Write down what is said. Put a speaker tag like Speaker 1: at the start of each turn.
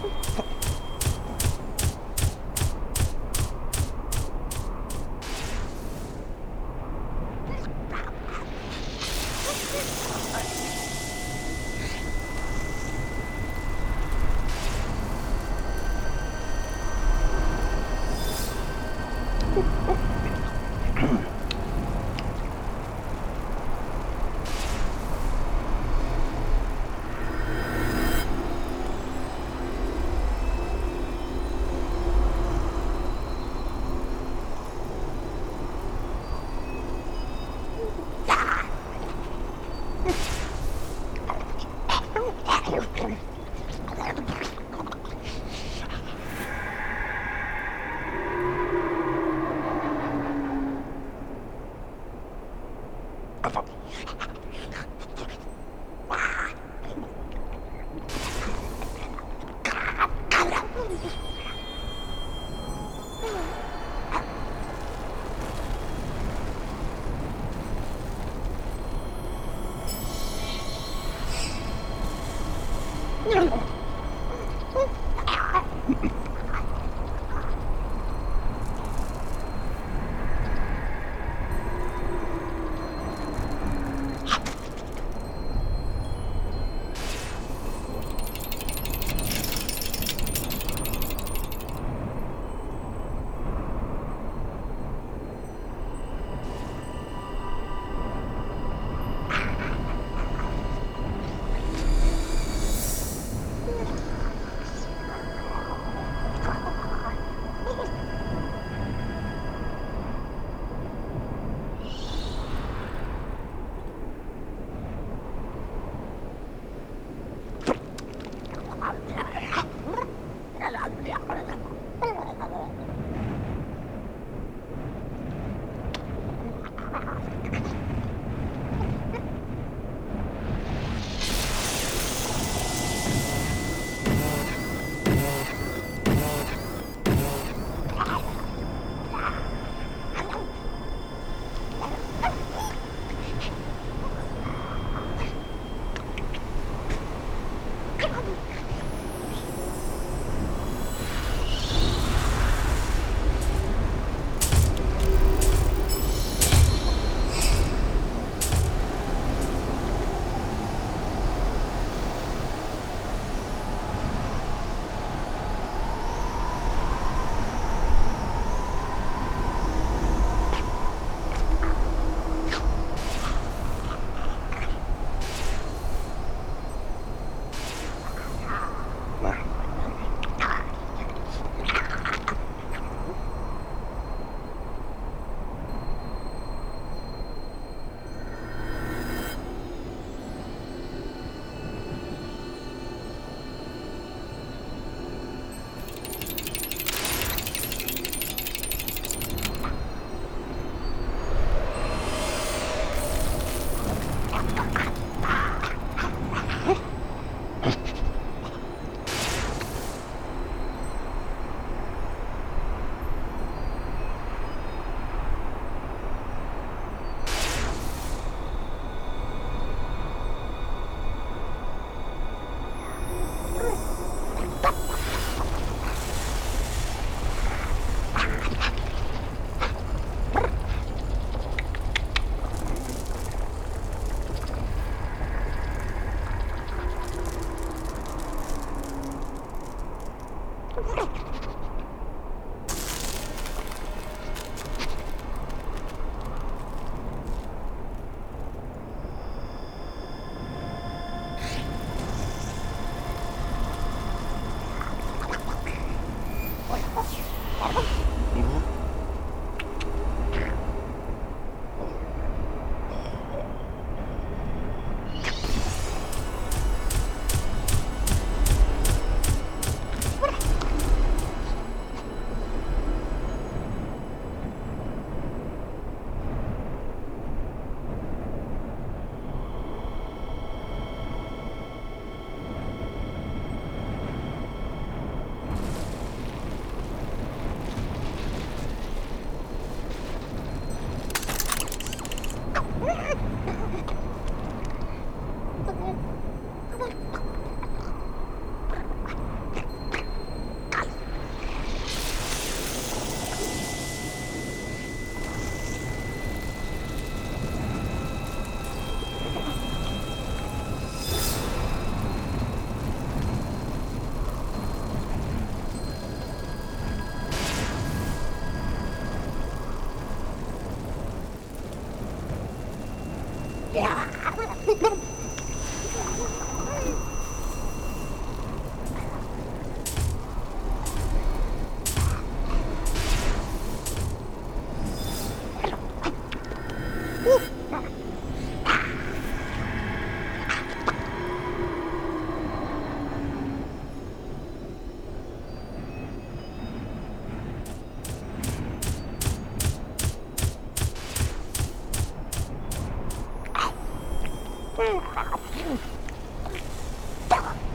Speaker 1: Oh, oh. あっ。Yeah. É. Thank you.